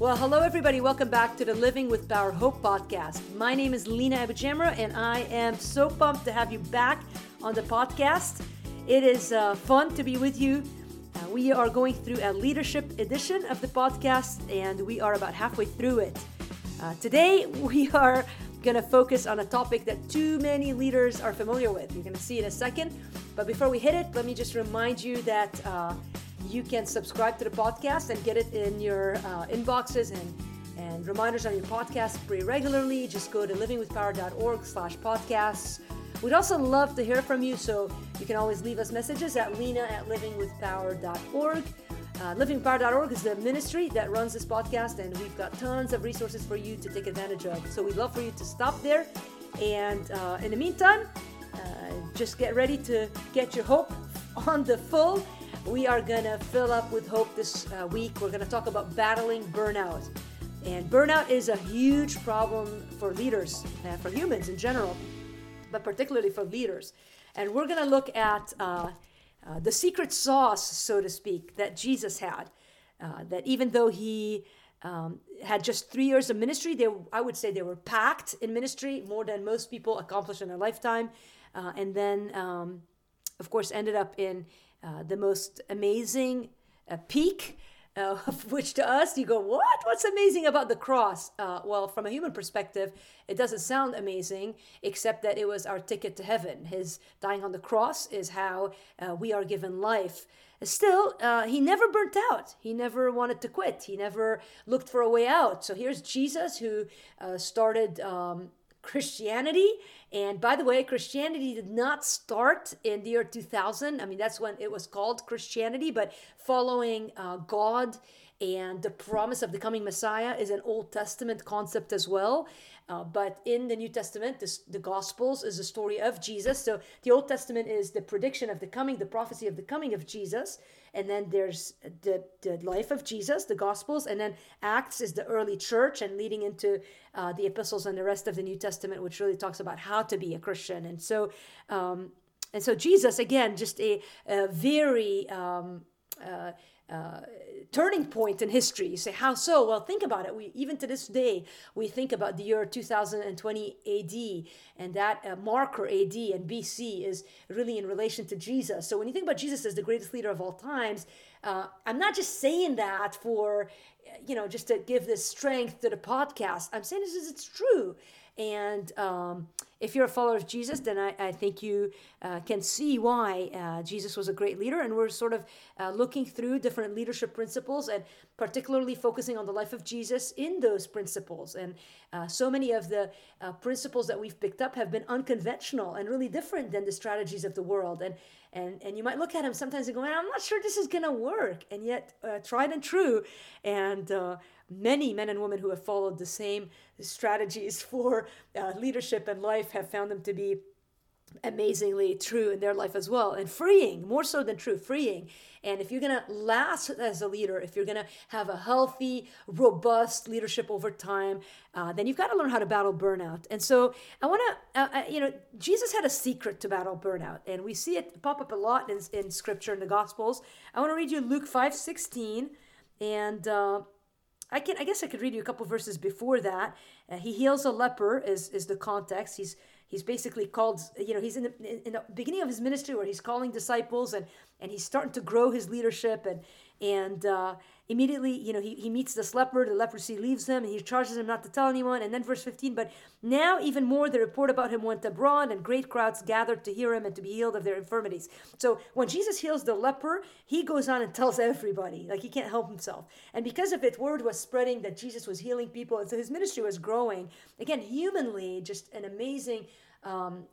Well, hello, everybody. Welcome back to the Living with Power Hope podcast. My name is Lena Abujamra, and I am so pumped to have you back on the podcast. It is uh, fun to be with you. Uh, we are going through a leadership edition of the podcast, and we are about halfway through it. Uh, today, we are going to focus on a topic that too many leaders are familiar with. You're going to see in a second. But before we hit it, let me just remind you that uh, you can subscribe to the podcast and get it in your uh, inboxes and and reminders on your podcast pretty regularly. Just go to livingwithpower.org slash podcasts. We'd also love to hear from you, so you can always leave us messages at lena at livingwithpower.org. Uh, livingpower.org is the ministry that runs this podcast, and we've got tons of resources for you to take advantage of. So we'd love for you to stop there. And uh, in the meantime, uh, just get ready to get your hope on the full we are going to fill up with hope this uh, week. We're going to talk about battling burnout. And burnout is a huge problem for leaders, uh, for humans in general, but particularly for leaders. And we're going to look at uh, uh, the secret sauce, so to speak, that Jesus had. Uh, that even though he um, had just three years of ministry, they, I would say they were packed in ministry, more than most people accomplish in a lifetime. Uh, and then, um, of course, ended up in uh, the most amazing uh, peak, uh, which to us, you go, what? What's amazing about the cross? Uh, well, from a human perspective, it doesn't sound amazing, except that it was our ticket to heaven. His dying on the cross is how uh, we are given life. Still, he never burnt out. He never wanted to quit. He never looked for a way out. So here's Jesus who started um, Christianity and by the way, Christianity did not start in the year 2000. I mean, that's when it was called Christianity, but following uh, God and the promise of the coming Messiah is an Old Testament concept as well. Uh, but in the New Testament, this, the Gospels is the story of Jesus. So the Old Testament is the prediction of the coming, the prophecy of the coming of Jesus. And then there's the, the life of Jesus, the Gospels. And then Acts is the early church and leading into uh, the epistles and the rest of the New Testament, which really talks about how to be a Christian. And so, um, and so Jesus, again, just a, a very um, uh, uh, turning point in history. You say, how so? Well, think about it. We even to this day we think about the year 2020 AD, and that uh, marker AD and BC is really in relation to Jesus. So when you think about Jesus as the greatest leader of all times, uh, I'm not just saying that for you know just to give this strength to the podcast. I'm saying this is it's true. And um, if you're a follower of Jesus, then I, I think you uh, can see why uh, Jesus was a great leader. And we're sort of uh, looking through different leadership principles and particularly focusing on the life of Jesus in those principles. And uh, so many of the uh, principles that we've picked up have been unconventional and really different than the strategies of the world. And and and you might look at them sometimes and go, I'm not sure this is going to work. And yet, uh, tried and true. And many men and women who have followed the same strategies for leadership and life have found them to be amazingly true in their life as well and freeing more so than true freeing. And if you're going to last as a leader if you're going to have a healthy robust leadership over time uh, then you've got to learn how to battle burnout. And so i want to uh, uh, you know jesus had a secret to battle burnout and we see it pop up a lot in, in scripture in the gospels. I want to read you luke 5 16 and uh, I can I guess I could read you a couple verses before that. Uh, he heals a leper is is the context. He's he's basically called you know he's in the in the beginning of his ministry where he's calling disciples and and he's starting to grow his leadership and and uh, immediately, you know, he, he meets this leper, the leprosy leaves him, and he charges him not to tell anyone. And then verse 15, but now even more the report about him went abroad, and great crowds gathered to hear him and to be healed of their infirmities. So when Jesus heals the leper, he goes on and tells everybody, like he can't help himself. And because of it, word was spreading that Jesus was healing people, and so his ministry was growing. Again, humanly, just an amazing um,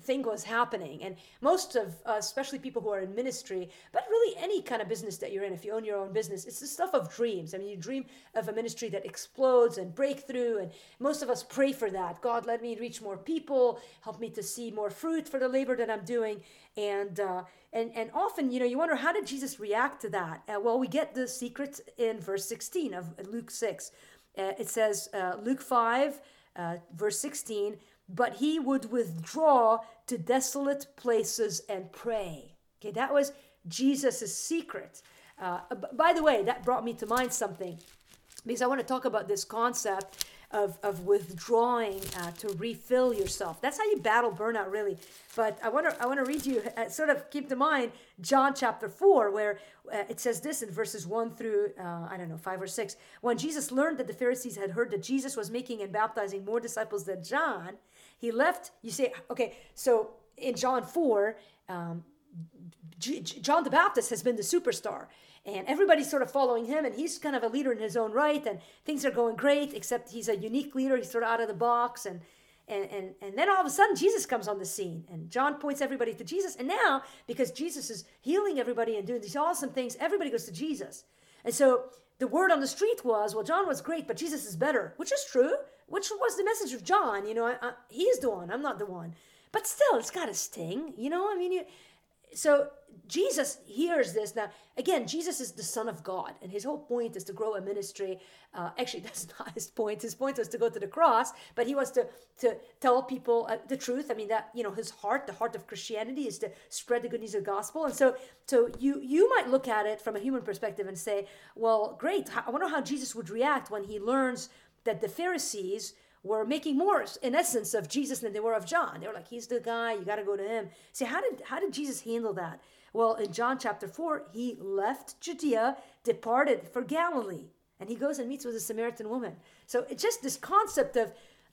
thing was happening. And most of, uh, especially people who are in ministry, but really any kind of business that you're in, if you own your own business, it's the stuff of dreams. I mean, you dream of a ministry that explodes and breakthrough, and most of us pray for that. God, let me reach more people, help me to see more fruit for the labor that I'm doing. And uh, and and often, you know, you wonder how did Jesus react to that? Uh, well, we get the secret in verse 16 of Luke 6. Uh, it says, uh, Luke 5, uh, verse 16 but he would withdraw to desolate places and pray. Okay, that was Jesus' secret. Uh, by the way, that brought me to mind something. because I want to talk about this concept of, of withdrawing uh, to refill yourself. That's how you battle burnout, really. But I want to I want to read you uh, sort of keep in mind John chapter four, where uh, it says this in verses one through uh, I don't know five or six. When Jesus learned that the Pharisees had heard that Jesus was making and baptizing more disciples than John, he left. You say okay, so in John four. Um, John the Baptist has been the superstar and everybody's sort of following him and he's kind of a leader in his own right and things are going great except he's a unique leader he's sort of out of the box and and and, and then all of a sudden jesus comes on the scene and john points everybody to jesus and now because jesus is healing everybody and doing these awesome things everybody goes to jesus and so the word on the street was well john was great but jesus is better which is true which was the message of john you know I, I, he's the one i'm not the one but still it's got a sting you know i mean you, so Jesus hears this. Now, again, Jesus is the Son of God, and his whole point is to grow a ministry. Uh, actually, that's not his point. His point was to go to the cross, but he was to, to tell people uh, the truth. I mean, that, you know, his heart, the heart of Christianity is to spread the good news of the gospel. And so, so you, you might look at it from a human perspective and say, well, great. I wonder how Jesus would react when he learns that the Pharisees were making more in essence of Jesus than they were of John. They were like, he's the guy, you got to go to him. See, how did how did Jesus handle that? Well, in John chapter 4, he left Judea, departed for Galilee, and he goes and meets with a Samaritan woman. So it's just this concept of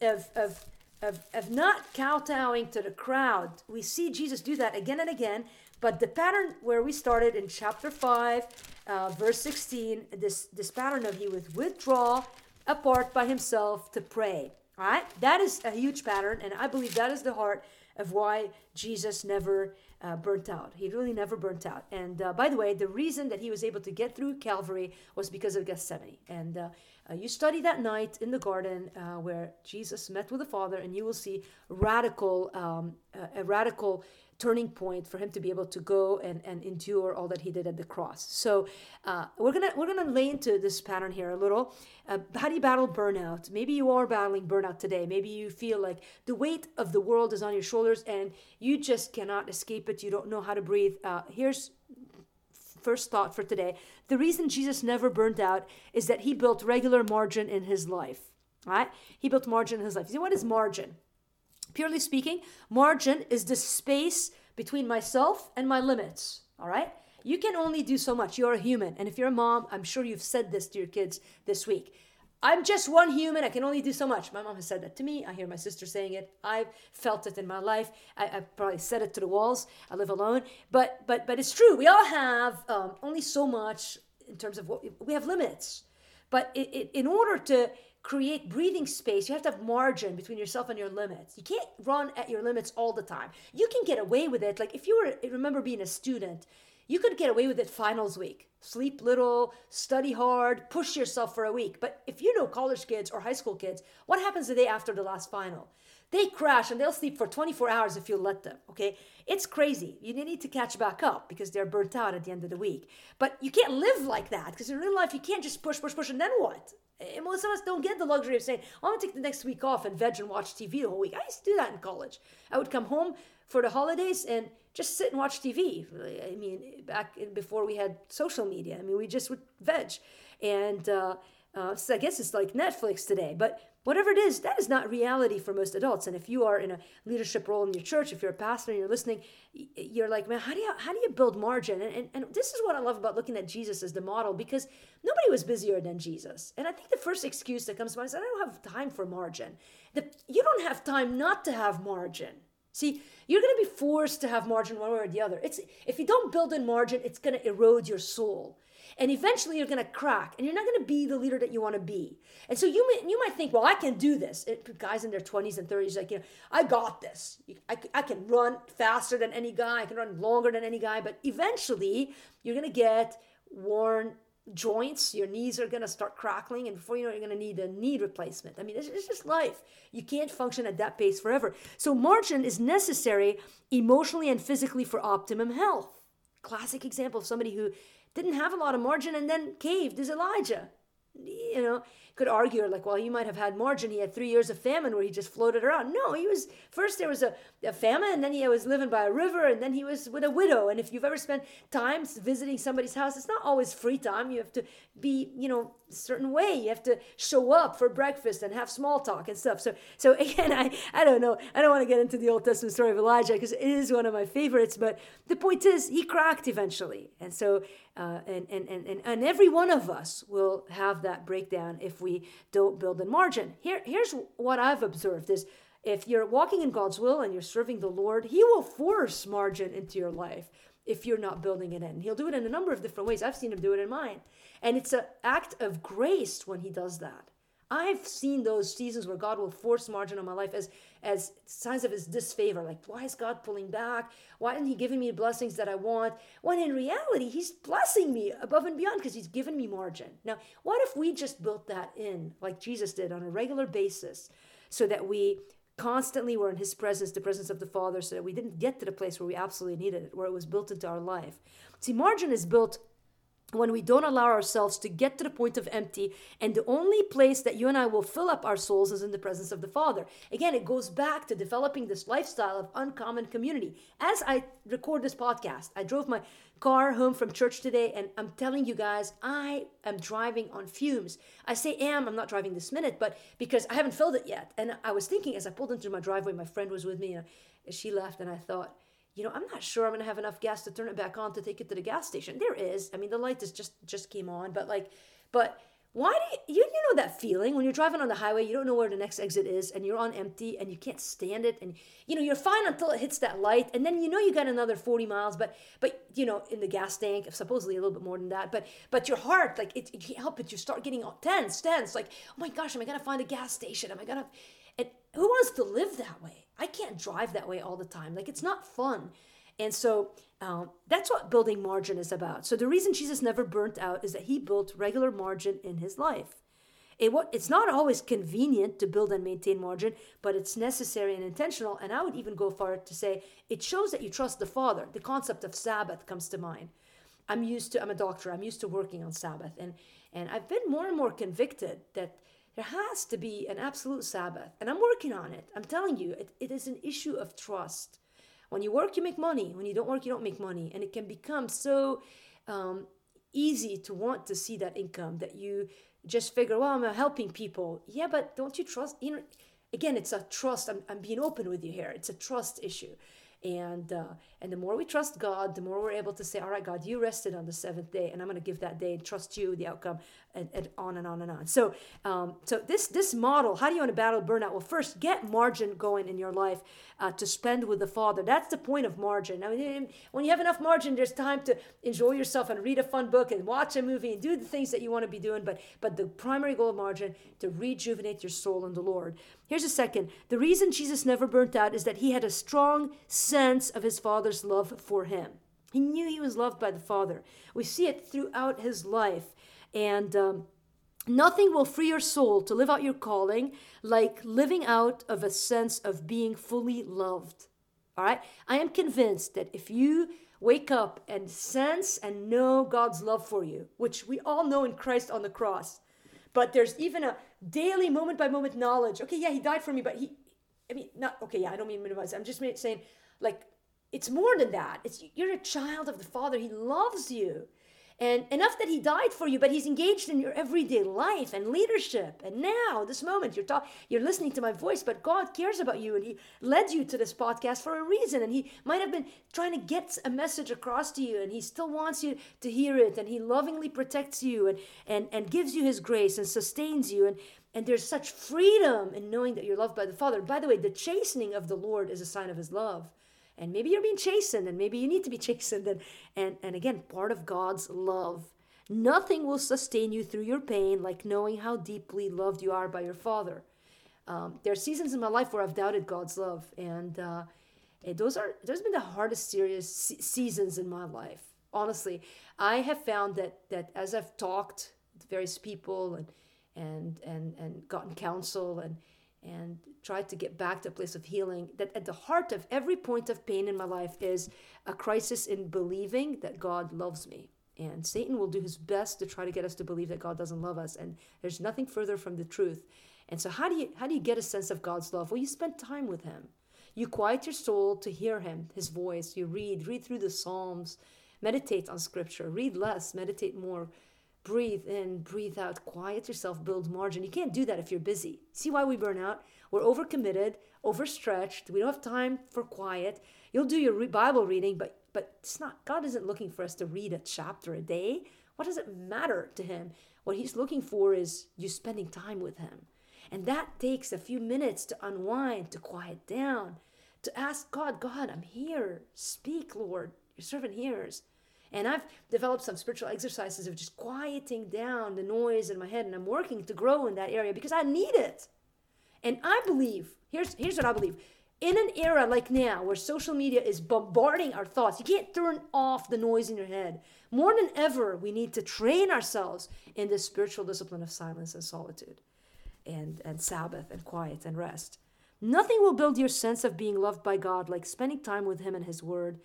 of of of, of not kowtowing to the crowd. We see Jesus do that again and again. But the pattern where we started in chapter 5, uh, verse 16, this, this pattern of he would withdraw apart by himself to pray. All right? That is a huge pattern, and I believe that is the heart of why Jesus never uh, burnt out. He really never burnt out. And uh, by the way, the reason that he was able to get through Calvary was because of Gethsemane. And uh, uh you study that night in the garden uh, where Jesus met with the Father, and you will see radical, um, a radical turning point for him to be able to go and, and endure all that he did at the cross. So uh, we're gonna we're gonna lay into this pattern here a little. Uh, how do you battle burnout? Maybe you are battling burnout today. Maybe you feel like the weight of the world is on your shoulders and you just cannot escape it. You don't know how to breathe. Uh, here's first thought for today. The reason Jesus never burnt out is that he built regular margin in his life. Right? He built margin in his life. You see, what is margin? Purely speaking, margin is the space between myself and my limits. All right? You can only do so much. You're a human. And if you're a mom, I'm sure you've said this to your kids this week. I'm just one human. I can only do so much. My mom has said that to me. I hear my sister saying it. I've felt it in my life. I, have probably said it to the walls. I live alone. But but but it's true. We all have um, only so much in terms of what we have limits. But it, it, in order to create breathing space. You have to have margin between yourself and your limits. You can't run at your limits all the time. You can get away with it. Like if you were, remember being a student, you could get away with it finals week. Sleep little, study hard, push yourself for a week. But if you know college kids or high school kids, what happens the day after the last final? They crash and they'll sleep for 24 hours if you let them, okay? It's crazy. You need to catch back up because they're burnt out at the end of the week. But you can't live like that because in real life, you can't just push, push, push, and then what? And most of us don't get the luxury of saying, oh, I'm gonna take the next week off and veg and watch TV the whole week. I used to do that in college. I would come home for the holidays and just sit and watch TV. I mean, back before we had social media, I mean, we just would veg. And uh, uh, so I guess it's like Netflix today. But whatever it is, that is not reality for most adults. And if you are in a leadership role in your church, if you're a pastor and you're listening, you're like, man, how do you how do you build margin? And, and, and this is what I love about looking at Jesus as the model because nobody was busier than Jesus. And I think the first excuse that comes to mind is I don't have time for margin. The, you don't have time not to have margin. See, you're going to be forced to have margin one way or the other. It's if you don't build in margin, it's going to erode your soul and eventually you're going to crack and you're not going to be the leader that you want to be. And so you you might think well i can do this. It, guys in their 20s and 30s like you know i got this. I, I can run faster than any guy. I can run longer than any guy. But eventually you're going to get worn joints. Your knees are going to start crackling and before you know it, you're going to need a knee replacement. I mean it's, it's just life. You can't function at that pace forever. So margin is necessary emotionally and physically for optimum health. Classic example of somebody who didn't have a lot of margin and then caved is Elijah. You know, could argue like, well, he might have had margin. He had three years of famine where he just floated around. No, he was first there was a, a famine, and then he was living by a river, and then he was with a widow. And if you've ever spent time visiting somebody's house, it's not always free time. You have to be, you know, certain way. You have to show up for breakfast and have small talk and stuff. So, so again, I, I don't know. I don't want to get into the Old Testament story of Elijah because it is one of my favorites. But the point is, he cracked eventually, and so uh, and and and and every one of us will have that breakdown if we don't build in margin. Here, here's what I've observed: is if you're walking in God's will and you're serving the Lord, He will force margin into your life if you're not building it in. He'll do it in a number of different ways. I've seen Him do it in mine. And it's an act of grace when he does that. I've seen those seasons where God will force margin on my life as as signs of his disfavor. Like, why is God pulling back? Why isn't he giving me blessings that I want? When in reality, he's blessing me above and beyond because he's given me margin. Now, what if we just built that in like Jesus did on a regular basis so that we constantly were in his presence, the presence of the Father, so that we didn't get to the place where we absolutely needed it, where it was built into our life. See, margin is built when we don't allow ourselves to get to the point of empty, and the only place that you and I will fill up our souls is in the presence of the Father. Again, it goes back to developing this lifestyle of uncommon community. As I record this podcast, I drove my car home from church today, and I'm telling you guys, I am driving on fumes. I say am, I'm not driving this minute, but because I haven't filled it yet. And I was thinking as I pulled into my driveway, my friend was with me, and she left, and I thought, you know, I'm not sure I'm to have enough gas to turn it back on to take it to the gas station. There is. I mean, the light is just just came on, but like, but why do you, you, you know that feeling when you're driving on the highway, you don't know where the next exit is, and you're on empty, and you can't stand it, and you know you're fine until it hits that light, and then you know you got another 40 miles, but but you know in the gas tank, supposedly a little bit more than that, but but your heart, like it, you can't help it, you start getting all tense, tense, like oh my gosh, am I gonna find a gas station? Am I gonna? And who wants to live that way? I can't drive that way all the time. Like it's not fun. And so um, that's what building margin is about. So the reason Jesus never burnt out is that he built regular margin in his life. It, it's not always convenient to build and maintain margin, but it's necessary and intentional. And I would even go far to say it shows that you trust the Father. The concept of Sabbath comes to mind. I'm used to, I'm a doctor, I'm used to working on Sabbath. And, and I've been more and more convicted that there has to be an absolute Sabbath. And I'm working on it. I'm telling you, it, it is an issue of trust. When you work, you make money. When you don't work, you don't make money. And it can become so um, easy to want to see that income that you just figure, well, I'm helping people. Yeah, but don't you trust? You know, again, it's a trust. I'm, I'm being open with you here. It's a trust issue and uh, and the more we trust god the more we're able to say all right god you rested on the seventh day and i'm going to give that day and trust you the outcome and, and on and on and on. So um, so this this model how do you want to battle burnout? Well first get margin going in your life uh, to spend with the father. That's the point of margin. I mean when you have enough margin there's time to enjoy yourself and read a fun book and watch a movie and do the things that you want to be doing. But but the primary goal of margin to rejuvenate your soul in the lord. Here's a second. The reason jesus never burnt out is that he had a strong sense of his father's love for him. He knew he was loved by the Father. We see it throughout his life. And um, nothing will free your soul to live out your calling like living out of a sense of being fully loved. All right? I am convinced that if you wake up and sense and know God's love for you, which we all know in Christ on the cross, but there's even a daily moment by moment knowledge. Okay, yeah, he died for me, but he, I mean, not, okay, yeah, I don't mean minimize. I'm just saying, like, it's more than that. It's you're a child of the Father. He loves you. And enough that he died for you, but he's engaged in your everyday life and leadership. And now, this moment, you're talk- you're listening to my voice, but God cares about you and he led you to this podcast for a reason. And he might have been trying to get a message across to you, and he still wants you to hear it. And he lovingly protects you and, and, and gives you his grace and sustains you. And, and there's such freedom in knowing that you're loved by the Father. By the way, the chastening of the Lord is a sign of his love and maybe you're being chastened and maybe you need to be chastened. And and, and again part of god's love. Nothing will sustain you through your pain like knowing how deeply loved you are by your father. Um, there are seasons in my life where i've doubted god's love and uh, those are those have been the hardest serious se- seasons in my life. Honestly i have found that that as i've talked to various people and and and and gotten counsel and and try to get back to a place of healing that at the heart of every point of pain in my life is a crisis in believing that God loves me. And Satan will do his best to try to get us to believe that God doesn't love us. And there's nothing further from the truth. And so how do you how do you get a sense of God's love? Well, you spend time with him. You quiet your soul to hear him, his voice. You read, read through the Psalms, meditate on scripture, read less, meditate more. Breathe in, breathe out, quiet yourself, build margin. You can't do that if you're busy. See why we burn out? We're overcommitted, overstretched. We don't have time for quiet. You'll do your Bible reading, but but it's not God isn't looking for us to read a chapter a day. What does it matter to him? What he's looking for is you spending time with him. And that takes a few minutes to unwind, to quiet down, to ask God, God, I'm here. Speak, Lord. Your servant hears. And I've developed some spiritual exercises of just quieting down the noise in my head, and I'm working to grow in that area because I need it. And I believe, here's, here's what I believe. In an era like now where social media is bombarding our thoughts, you can't turn off the noise in your head. More than ever, we need to train ourselves in the spiritual discipline of silence and solitude and, and Sabbath and quiet and rest. Nothing will build your sense of being loved by God like spending time with Him and His Word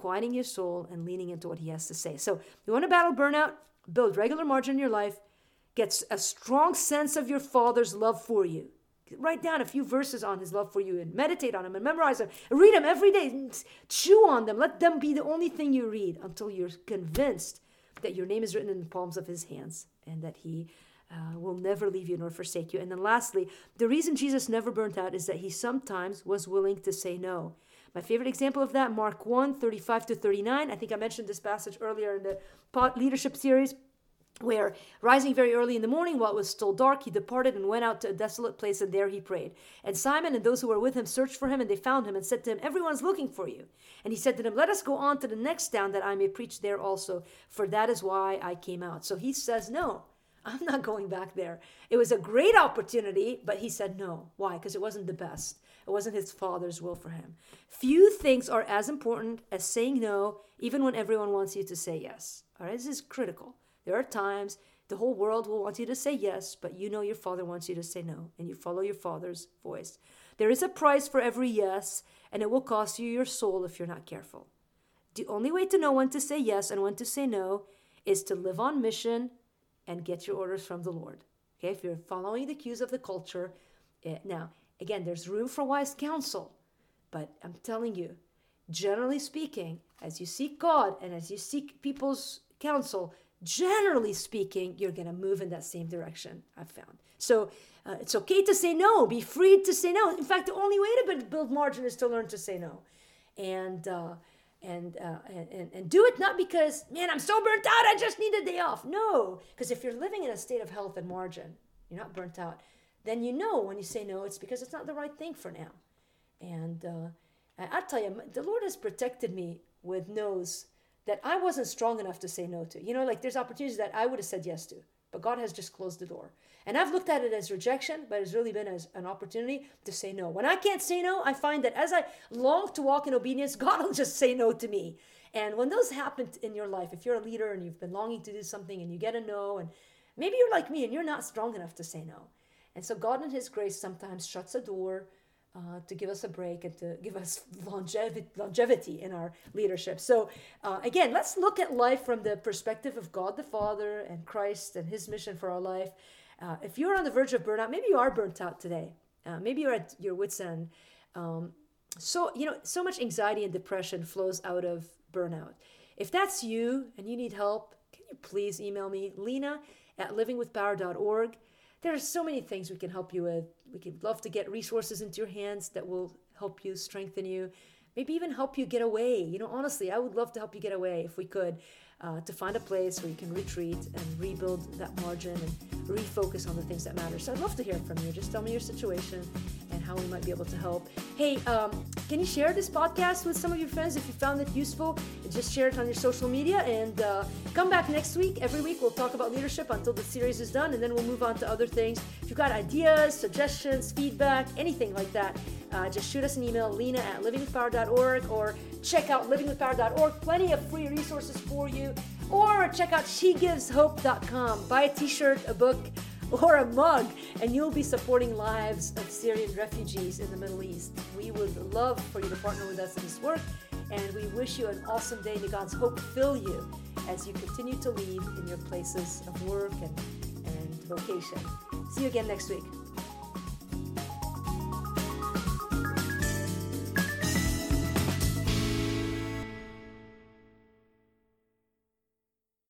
quieting your soul and leaning into what he has to say. So, you want to battle burnout? Build regular margin in your life. Get a strong sense of your Father's love for you. Write down a few verses on his love for you and meditate on them and memorize them. Read them every day. Chew on them. Let them be the only thing you read until you're convinced that your name is written in the palms of his hands and that he uh, will never leave you nor forsake you. And then lastly, the reason Jesus never burnt out is that he sometimes was willing to say no. My favorite example of that, Mark 1 35 to 39. I think I mentioned this passage earlier in the leadership series where rising very early in the morning while it was still dark he departed and went out to a desolate place and there he prayed. And simon and those who were with him searched for him and they found him and said to him everyone's looking for you. And he said to them let us go on to the next town that i may preach there also for that is why i came out. So he says no i'm not going back there it was a great opportunity but he said no why because it wasn't the best it wasn't his father's will for him. Few things are as important as saying no, even when everyone wants you to say yes. All right, this is critical. There are times the whole world will want you to say yes, but you know your father wants you to say no, and you follow your father's voice. There is a price for every yes, and it will cost you your soul if you're not careful. The only way to know when to say yes and when to say no is to live on mission and get your orders from the Lord. Okay, if you're following the cues of the culture, eh, now Again, there's room for wise counsel, but I'm telling you, generally speaking, as you seek God and as you seek people's counsel, generally speaking, you're going to move in that same direction, I've found. So uh, it's okay to say no, be free to say no. In fact, the only way to build margin is to learn to say no. And, uh, and, uh, and, and do it not because, man, I'm so burnt out, I just need a day off. No, because if you're living in a state of health and margin, you're not burnt out then you know when you say no, it's because it's not the right thing for now. And uh, I tell you, the Lord has protected me with no's that I wasn't strong enough to say no to. You know, like there's opportunities that I would have said yes to, but God has just closed the door. And I've looked at it as rejection, but it's really been as an opportunity to say no. When I can't say no, I find that as I long to walk in obedience, God will just say no to me. And when those happen in your life, if you're a leader and you've been longing to do something and you get a no, and maybe you're like me and you're not strong enough to say no. And so God in His grace sometimes shuts a door uh, to give us a break and to give us longevity, longevity in our leadership. So, uh, again, let's look at life from the perspective of God the Father and Christ and His mission for our life. Uh, if you're on the verge of burnout, maybe you are burnt out today. Uh, maybe you're at your wits' end. Um, so, you know, so much anxiety and depression flows out of burnout. If that's you and you need help, can you please email me, lena at livingwithpower.org there are so many things we can help you with. We could love to get resources into your hands that will help you, strengthen you, maybe even help you get away. You know, honestly, I would love to help you get away if we could, uh, to find a place where you can retreat and rebuild that margin and refocus on the things that matter. So I'd love to hear from you. Just tell me your situation and how we might be able to help. Hey, um, can you share this podcast with some of your friends if you found it useful? Just share it on your social media and uh, come back next week. Every week we'll talk about leadership until the series is done, and then we'll move on to other things. If you've got ideas, suggestions, feedback, anything like that, uh, just shoot us an email, lena at livingwithpower.org, or check out livingwithpower.org. Plenty of free resources for you. Or check out shegiveshope.com. Buy a t shirt, a book, or a mug, and you'll be supporting lives of Syrian refugees in the Middle East. We would love for you to partner with us in this work, and we wish you an awesome day. May God's hope fill you as you continue to lead in your places of work and, and vocation. See you again next week.